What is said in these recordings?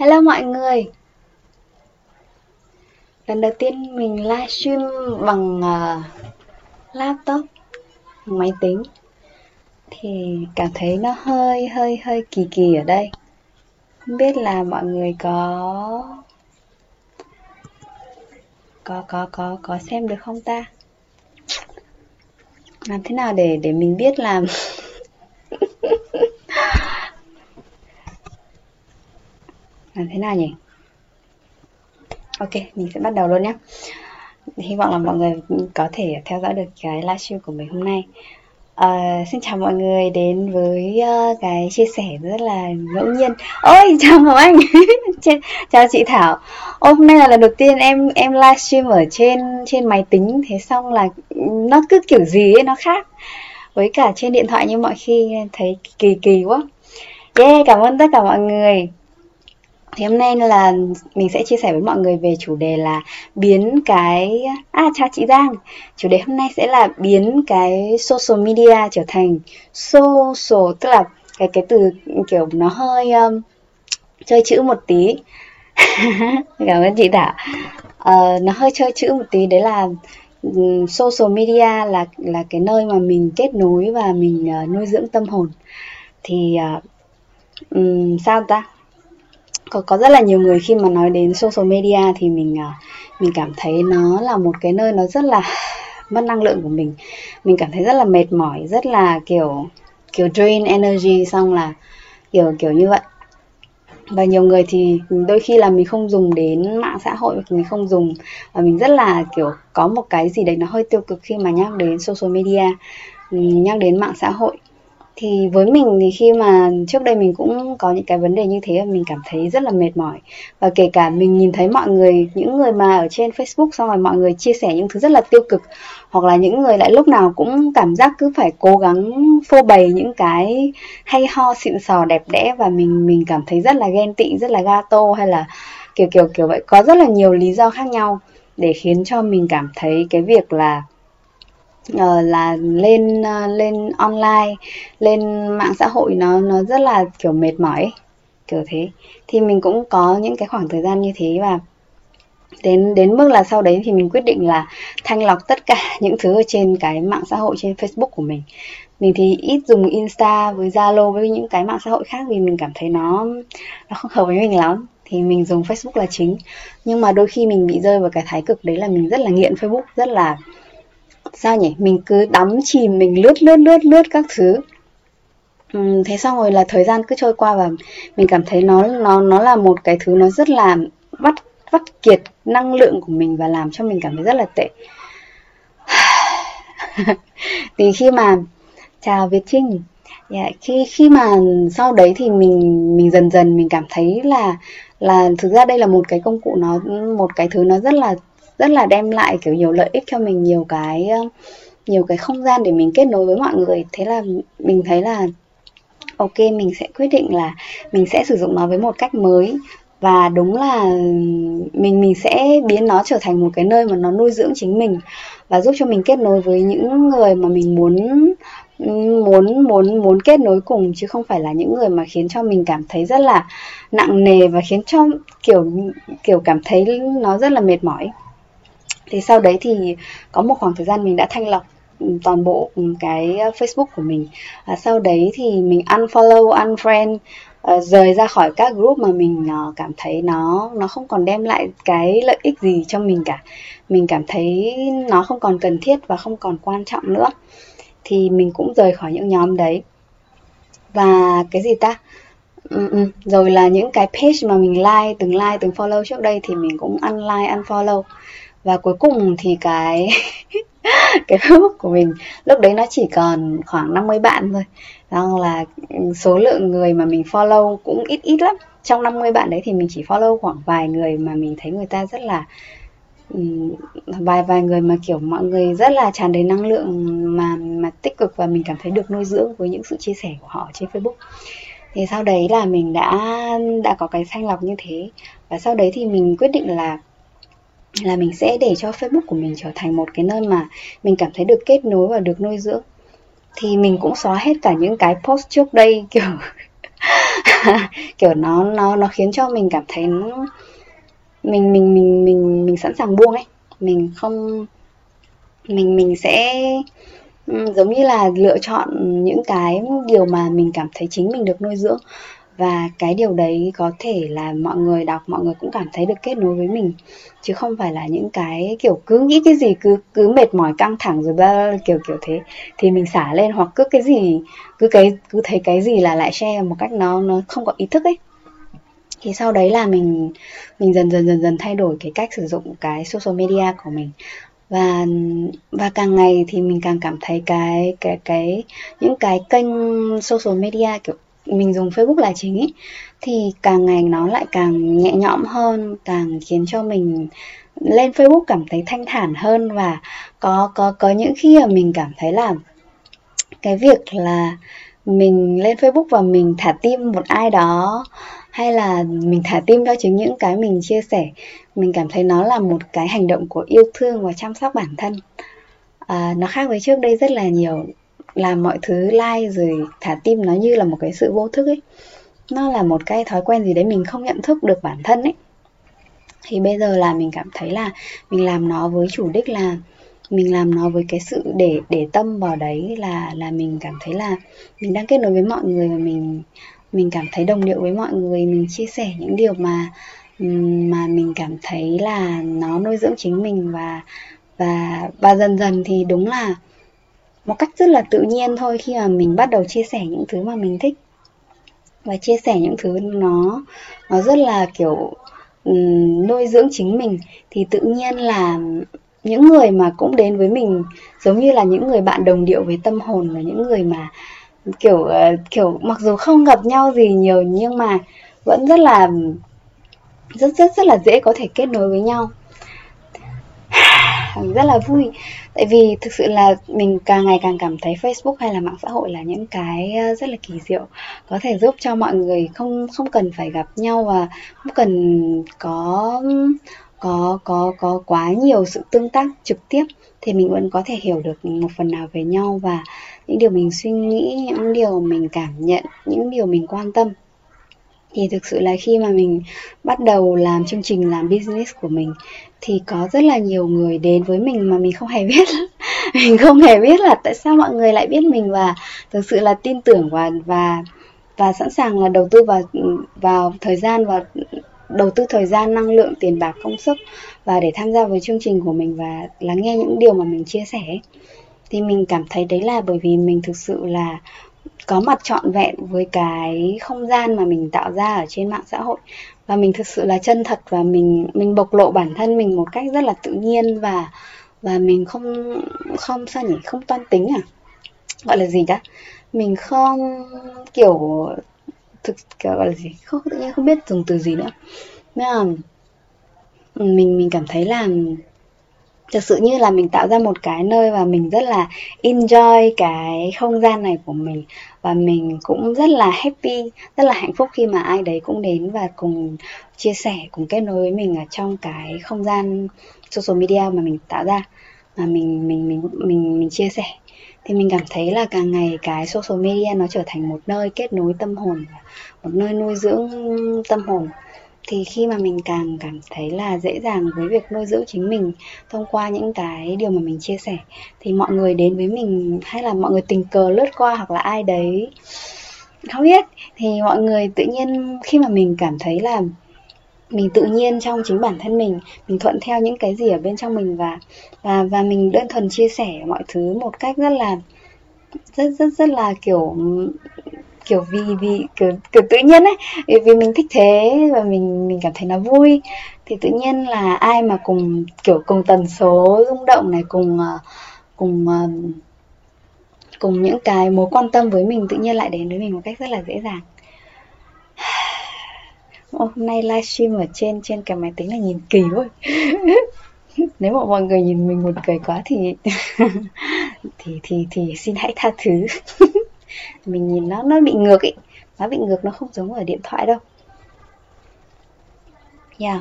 Hello mọi người. Lần đầu tiên mình livestream bằng uh, laptop bằng máy tính. Thì cảm thấy nó hơi hơi hơi kỳ kỳ ở đây. Không biết là mọi người có có có có có xem được không ta? Làm thế nào để để mình biết là làm thế nào nhỉ? Ok mình sẽ bắt đầu luôn nhé. Hy vọng là mọi người có thể theo dõi được cái livestream của mình hôm nay. Uh, xin chào mọi người đến với uh, cái chia sẻ rất là ngẫu nhiên. Ôi chào ngọc anh. Chào chị thảo. Hôm nay là lần đầu tiên em em livestream ở trên trên máy tính. Thế xong là nó cứ kiểu gì ấy nó khác với cả trên điện thoại như mọi khi thấy kỳ kỳ quá. Yeah cảm ơn tất cả mọi người thì hôm nay là mình sẽ chia sẻ với mọi người về chủ đề là biến cái à chào chị Giang. Chủ đề hôm nay sẽ là biến cái social media trở thành social tức là cái cái từ kiểu nó hơi um, chơi chữ một tí. Cảm ơn chị Thảo. Uh, nó hơi chơi chữ một tí đấy là um, social media là là cái nơi mà mình kết nối và mình uh, nuôi dưỡng tâm hồn. Thì uh, um, sao ta? Có có rất là nhiều người khi mà nói đến social media thì mình à, mình cảm thấy nó là một cái nơi nó rất là mất năng lượng của mình. Mình cảm thấy rất là mệt mỏi, rất là kiểu kiểu drain energy, xong là kiểu kiểu như vậy. Và nhiều người thì đôi khi là mình không dùng đến mạng xã hội, mình không dùng. Và mình rất là kiểu có một cái gì đấy nó hơi tiêu cực khi mà nhắc đến social media, nhắc đến mạng xã hội thì với mình thì khi mà trước đây mình cũng có những cái vấn đề như thế, mình cảm thấy rất là mệt mỏi. Và kể cả mình nhìn thấy mọi người, những người mà ở trên Facebook, xong rồi mọi người chia sẻ những thứ rất là tiêu cực, hoặc là những người lại lúc nào cũng cảm giác cứ phải cố gắng phô bày những cái hay ho, xịn sò, đẹp đẽ, và mình mình cảm thấy rất là ghen tị, rất là gato, hay là kiểu kiểu kiểu vậy. Có rất là nhiều lý do khác nhau để khiến cho mình cảm thấy cái việc là uh, là lên uh, lên online lên mạng xã hội nó nó rất là kiểu mệt mỏi kiểu thế. Thì mình cũng có những cái khoảng thời gian như thế và đến đến mức là sau đấy thì mình quyết định là thanh lọc tất cả những thứ ở trên cái mạng xã hội trên Facebook của mình. Mình thì ít dùng Insta với Zalo với những cái mạng xã hội khác vì mình cảm thấy nó nó không hợp với mình lắm. Thì mình dùng Facebook là chính. Nhưng mà đôi khi mình bị rơi vào cái thái cực đấy là mình rất là nghiện Facebook rất là sao nhỉ? Mình cứ đắm chìm mình lướt lướt lướt lướt các thứ. Ừ, thế xong rồi là thời gian cứ trôi qua và mình cảm thấy nó nó nó là một cái thứ nó rất là vắt vắt kiệt năng lượng của mình và làm cho mình cảm thấy rất là tệ. Thì khi mà chào Việt Trinh. Yeah, khi khi mà sau đấy thì mình mình dần dần mình cảm thấy là là thực ra đây là một cái công cụ nó một cái thứ nó rất là rất là đem lại kiểu nhiều lợi ích cho mình nhiều cái nhiều cái không gian để mình kết nối với mọi người. Thế là mình thấy là, ok, mình sẽ quyết định là mình sẽ sử dụng nó với một cách mới. Và đúng là mình mình sẽ biến nó trở thành một cái nơi mà nó nuôi dưỡng chính mình và giúp cho mình kết nối với những người mà mình muốn muốn muốn muốn kết nối cùng, chứ không phải là những người mà khiến cho mình cảm thấy rất là nặng nề và khiến cho, kiểu kiểu, cảm thấy nó rất là mệt mỏi thì sau đấy thì có một khoảng thời gian mình đã thanh lọc ừ, toàn bộ ừ, cái ờ, Facebook của mình. À, sau đấy thì mình unfollow unfriend uh, rời ra khỏi các group mà mình uh, cảm thấy nó nó không còn đem lại cái lợi ích gì cho mình cả. Mình cảm thấy nó không còn cần thiết và không còn quan trọng nữa. Thì mình cũng rời khỏi những nhóm đấy. Và cái gì ta? Ừ, ừ. rồi là những cái page mà mình like từng like từng follow trước đây thì mình cũng unlike unfollow và cuối cùng thì cái cái Facebook của mình, lúc đấy nó chỉ còn khoảng 50 bạn thôi. Rằng là số lượng người mà mình follow cũng ít ít lắm. Trong 50 bạn đấy thì mình chỉ follow khoảng vài người mà mình thấy người ta rất là vài vài người mà kiểu mọi người rất là tràn đầy năng lượng mà mà tích cực và mình cảm thấy được nuôi dưỡng với những sự chia sẻ của họ trên Facebook. Thì sau đấy là mình đã đã có cái thanh lọc như thế. Và sau đấy thì mình quyết định là là mình sẽ để cho Facebook của mình trở thành một cái nơi mà mình cảm thấy được kết nối và được nuôi dưỡng. Thì mình cũng xóa hết cả những cái post trước đây, kiểu kiểu nó nó nó khiến cho mình cảm thấy mình mình mình mình mình sẵn sàng buông ấy. Mình không, mình mình sẽ ừ, giống như là lựa chọn những cái điều mà mình cảm thấy chính mình được nuôi dưỡng và cái điều đấy có thể là mọi người đọc, mọi người cũng cảm thấy được kết nối với mình. Chứ không phải là những cái kiểu cứ nghĩ cái gì cứ cứ mệt mỏi căng thẳng rồi ba kiểu kiểu thế. Thì mình xả lên hoặc cứ cái gì, cứ cái, cứ thấy cái gì là lại share một cách nó nó không có ý thức ấy. Thì sau đấy là mình mình dần dần dần dần thay đổi cái cách sử dụng cái social media của mình. Và và càng ngày thì mình càng cảm thấy cái cái cái, những cái kênh social media, kiểu mình dùng Facebook là chính ý, thì càng ngày nó lại càng nhẹ nhõm hơn càng khiến cho mình lên Facebook cảm thấy thanh thản hơn và có có có những khi mà mình cảm thấy là cái việc là mình lên Facebook và mình thả tim một ai đó hay là mình thả tim cho chính những cái mình chia sẻ mình cảm thấy nó là một cái hành động của yêu thương và chăm sóc bản thân. À, nó khác với trước đây rất là nhiều làm mọi thứ like rồi thả tim nó như là một cái sự vô thức ấy. Nó là một cái thói quen gì đấy mình không nhận thức được bản thân ấy. Thì bây giờ là mình cảm thấy là mình làm nó với chủ đích là, mình làm nó với cái sự để để tâm vào đấy là là mình cảm thấy là mình đang kết nối với mọi người và mình mình cảm thấy đồng điệu với mọi người, mình chia sẻ những điều mà mà mình cảm thấy là nó nuôi dưỡng chính mình và và và dần dần thì đúng là một cách rất là tự nhiên thôi khi mà mình bắt đầu chia sẻ những thứ mà mình thích. Và chia sẻ những thứ nó nó rất là kiểu um, nuôi dưỡng chính mình. Thì tự nhiên là những người mà cũng đến với mình giống như là những người bạn đồng điệu với tâm hồn và những người mà kiểu uh, kiểu mặc dù không gặp nhau gì nhiều nhưng mà vẫn rất là rất rất rất là dễ có thể kết nối với nhau rất là vui. Tại vì thực sự là mình càng ngày càng cảm thấy Facebook hay là mạng xã hội là những cái ờ, rất là kỳ diệu, có thể giúp cho mọi người không không cần phải gặp nhau và không cần có có có có quá nhiều sự tương tác trực tiếp thì mình vẫn có thể hiểu được một phần nào về nhau và những điều mình suy nghĩ, những điều mình cảm nhận, những điều mình quan tâm thì thực sự là khi mà mình bắt đầu làm chương trình, làm business của mình, thì có rất là nhiều người đến với mình mà mình không hề biết. Mình không hề biết là tại sao mọi người lại biết mình và thực sự là tin tưởng và và và sẵn sàng là đầu tư vào vào thời gian và đầu tư thời gian, năng lượng, tiền bạc, công sức và để tham gia với chương trình của mình và lắng nghe những điều mà mình chia sẻ. Thì mình cảm thấy đấy là bởi vì mình thực sự là có mặt trọn vẹn với cái không gian mà mình tạo ra ở trên mạng xã hội. Và mình thực sự là chân thật và mình mình bộc lộ bản thân mình một cách rất là tự nhiên và và mình không không sao nhỉ, không toan tính à? Gọi là gì đó mình không, kiểu, thực, kiểu gọi là gì? Không, tự nhiên không biết dùng từ gì nữa. Nên là mình mình cảm thấy là thực sự như là mình tạo ra một cái nơi và mình rất là enjoy cái không gian này của mình. Và mình cũng rất là happy, rất là hạnh phúc khi mà ai đấy cũng đến và cùng chia sẻ, cùng kết nối với mình ở trong cái không gian social media mà mình tạo ra, mà mình mình mình mình mình chia sẻ. Thì mình cảm thấy là càng ngày cái social media nó trở thành một nơi kết nối tâm hồn một nơi nuôi dưỡng tâm hồn thì khi mà mình càng cảm thấy là dễ dàng với việc nuôi dưỡng chính mình thông qua những cái điều mà mình chia sẻ, thì mọi người đến với mình hay là mọi người tình cờ lướt qua hoặc là ai đấy không biết, thì mọi người tự nhiên khi mà mình cảm thấy là mình tự nhiên trong chính bản thân mình mình thuận theo những cái gì ở bên trong mình và và và mình đơn thuần chia sẻ mọi thứ một cách rất là, rất rất rất là kiểu kiểu vì vì kiểu, kiểu tự nhiên ấy vì, vì mình thích thế và mình mình cảm thấy nó vui. Thì tự nhiên là ai mà cùng kiểu cùng tần số rung động này cùng ờ, cùng ờ, cùng những cái mối quan tâm với mình tự nhiên lại đến với mình một cách rất là dễ dàng. Hôm nay livestream ở trên trên cái máy tính là nhìn kỳ thôi nếu mà mọi người nhìn mình một cười quá thì thì thì thì xin hãy tha thứ. mình nhìn nó nó bị ngược ấy nó bị ngược nó không giống ở điện thoại đâu yeah.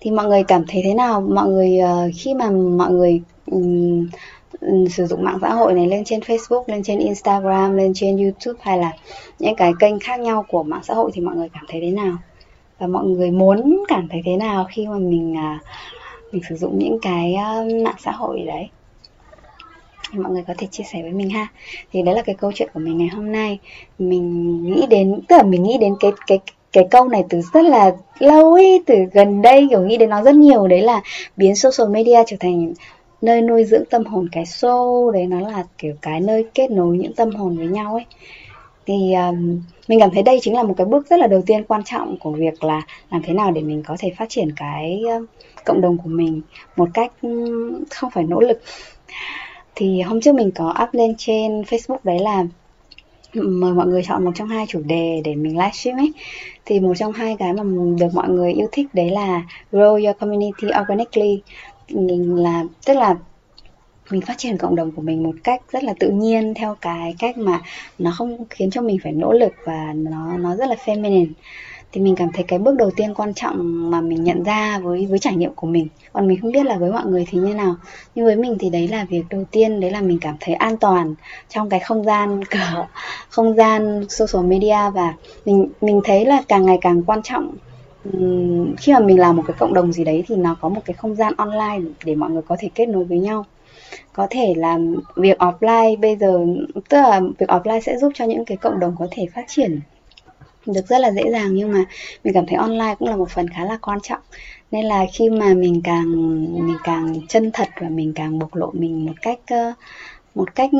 thì mọi người cảm thấy thế nào mọi người uh, khi mà mọi người um, sử dụng mạng xã hội này lên trên Facebook, lên trên Instagram, lên trên YouTube hay là những cái kênh khác nhau của mạng xã hội thì mọi người cảm thấy thế nào? Và mọi người muốn cảm thấy thế nào khi mà mình uh, mình sử dụng những cái uh, mạng xã hội đấy? Thì mọi người có thể chia sẻ với mình ha. Thì đấy là cái câu chuyện của mình ngày hôm nay. Mình nghĩ đến tức là mình nghĩ đến cái cái cái câu này từ rất là lâu ấy từ gần đây kiểu nghĩ đến nó rất nhiều. Đấy là biến social media trở thành nơi nuôi dưỡng tâm hồn cái show. Đấy nó là kiểu cái nơi kết nối những tâm hồn với nhau ấy. Thì um, mình cảm thấy đây chính là một cái bước rất là đầu tiên quan trọng của việc là làm thế nào để mình có thể phát triển cái uh, cộng đồng của mình một cách um, không phải nỗ lực thì hôm trước mình có up lên trên Facebook đấy là mời mọi người chọn một trong hai chủ đề để mình livestream ấy. Thì một trong hai cái mà được mọi người yêu thích đấy là grow your community organically. Là, tức là mình phát triển cộng đồng của mình một cách rất là tự nhiên theo cái cách mà nó không khiến cho mình phải nỗ lực và nó nó rất là feminine thì mình cảm thấy cái bước đầu tiên quan trọng mà mình nhận ra với với trải nghiệm của mình. Còn mình không biết là với mọi người thì như nào. Nhưng với mình thì đấy là việc đầu tiên, đấy là mình cảm thấy an toàn trong cái không gian cờ không gian social media. Và mình mình thấy là càng ngày càng quan trọng khi mà mình làm một cái cộng đồng gì đấy thì nó có một cái không gian online để mọi người có thể kết nối với nhau. Có thể là việc offline bây giờ, tức là việc offline sẽ giúp cho những cái cộng đồng có thể phát triển được rất là dễ dàng nhưng mà mình cảm thấy online cũng là một phần khá là quan trọng. Nên là khi mà mình càng mình càng chân thật và mình càng bộc lộ mình một cách một cách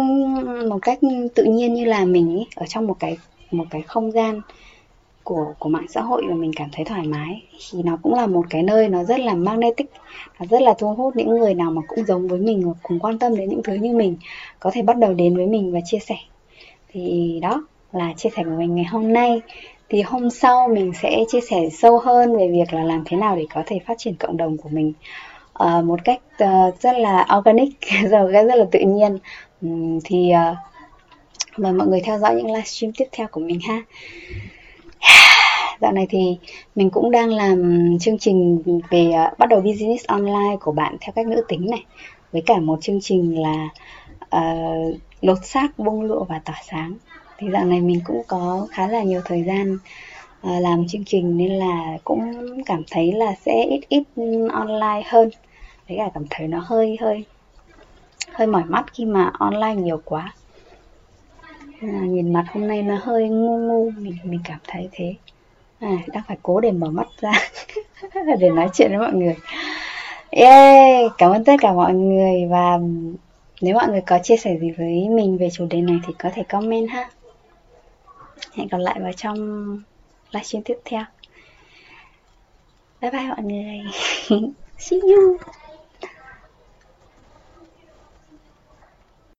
một cách tự nhiên như là mình ở trong một cái một cái không gian của của mạng xã hội và mình cảm thấy thoải mái, thì nó cũng là một cái nơi nó rất là magnetic, nó rất là thu hút những người nào mà cũng giống với mình và cùng quan tâm đến những thứ như mình, có thể bắt đầu đến với mình và chia sẻ. Thì đó là chia sẻ của mình ngày hôm nay thì hôm sau mình sẽ chia sẻ sâu hơn về việc là làm thế nào để có thể phát triển cộng đồng của mình. Uh, một cách uh, rất là organic rồi rất là tự nhiên. Um, thì uh, mời mọi người theo dõi những livestream tiếp theo của mình ha. Dạo này thì mình cũng đang làm chương trình về uh, bắt đầu business online của bạn theo cách nữ tính này. Với cả một chương trình là uh, lột xác bông lụa và tỏa sáng thì dạo này mình cũng có khá là nhiều thời gian uh, làm chương trình nên là cũng cảm thấy là sẽ ít ít online hơn. Với cả cảm thấy nó hơi hơi hơi mỏi mắt khi mà online nhiều quá. À, nhìn mặt hôm nay nó hơi ngu ngu mình mình cảm thấy thế. À, đang phải cố để mở mắt ra để nói chuyện với mọi người. Yeah, cảm ơn tất cả mọi người và nếu mọi người có chia sẻ gì với mình về chủ đề này thì có thể comment ha hẹn gặp lại vào trong livestream tiếp theo. Bye bye mọi người. See you.